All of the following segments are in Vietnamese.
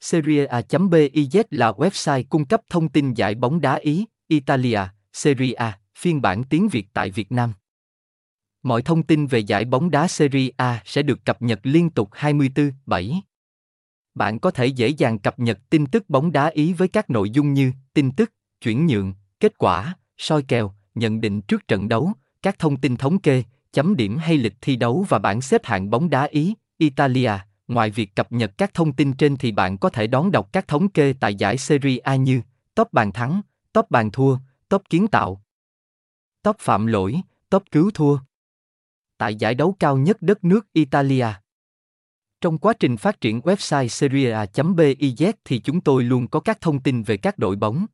Serie A.biz là website cung cấp thông tin giải bóng đá Ý, Italia, Serie A, phiên bản tiếng Việt tại Việt Nam. Mọi thông tin về giải bóng đá Serie A sẽ được cập nhật liên tục 24/7. Bạn có thể dễ dàng cập nhật tin tức bóng đá Ý với các nội dung như tin tức, chuyển nhượng, kết quả, soi kèo, nhận định trước trận đấu, các thông tin thống kê, chấm điểm hay lịch thi đấu và bảng xếp hạng bóng đá Ý, Italia. Ngoài việc cập nhật các thông tin trên thì bạn có thể đón đọc các thống kê tại giải Serie A như top bàn thắng, top bàn thua, top kiến tạo, top phạm lỗi, top cứu thua. Tại giải đấu cao nhất đất nước Italia. Trong quá trình phát triển website Serie A.biz thì chúng tôi luôn có các thông tin về các đội bóng.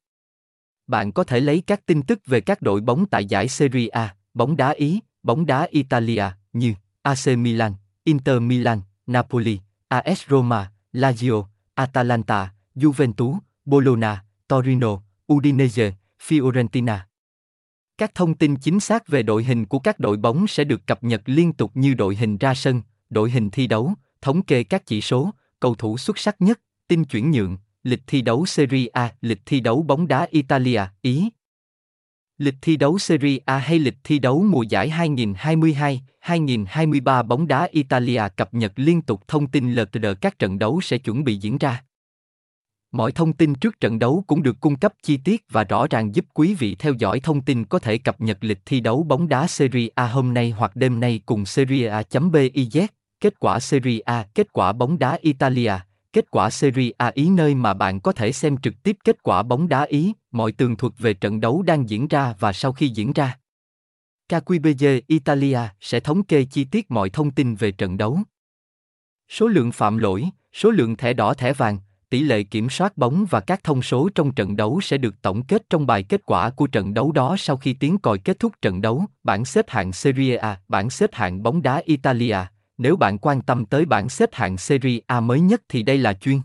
Bạn có thể lấy các tin tức về các đội bóng tại giải Serie A, bóng đá Ý, bóng đá Italia như AC Milan, Inter Milan, Napoli, AS Roma, Lazio, Atalanta, Juventus, Bologna, Torino, Udinese, Fiorentina. Các thông tin chính xác về đội hình của các đội bóng sẽ được cập nhật liên tục như đội hình ra sân, đội hình thi đấu, thống kê các chỉ số, cầu thủ xuất sắc nhất, tin chuyển nhượng, lịch thi đấu Serie A, lịch thi đấu bóng đá Italia, Ý. Lịch thi đấu Serie A hay lịch thi đấu mùa giải 2022-2023 bóng đá Italia cập nhật liên tục thông tin LTD các trận đấu sẽ chuẩn bị diễn ra. Mọi thông tin trước trận đấu cũng được cung cấp chi tiết và rõ ràng giúp quý vị theo dõi thông tin có thể cập nhật lịch thi đấu bóng đá Serie A hôm nay hoặc đêm nay cùng Serie A.biz, kết quả Serie A, kết quả bóng đá Italia, kết quả Serie A Ý nơi mà bạn có thể xem trực tiếp kết quả bóng đá Ý, mọi tường thuật về trận đấu đang diễn ra và sau khi diễn ra. KQBG Italia sẽ thống kê chi tiết mọi thông tin về trận đấu. Số lượng phạm lỗi, số lượng thẻ đỏ thẻ vàng, tỷ lệ kiểm soát bóng và các thông số trong trận đấu sẽ được tổng kết trong bài kết quả của trận đấu đó sau khi tiếng còi kết thúc trận đấu, bảng xếp hạng Serie A, bảng xếp hạng bóng đá Italia. Nếu bạn quan tâm tới bảng xếp hạng Serie A mới nhất thì đây là chuyên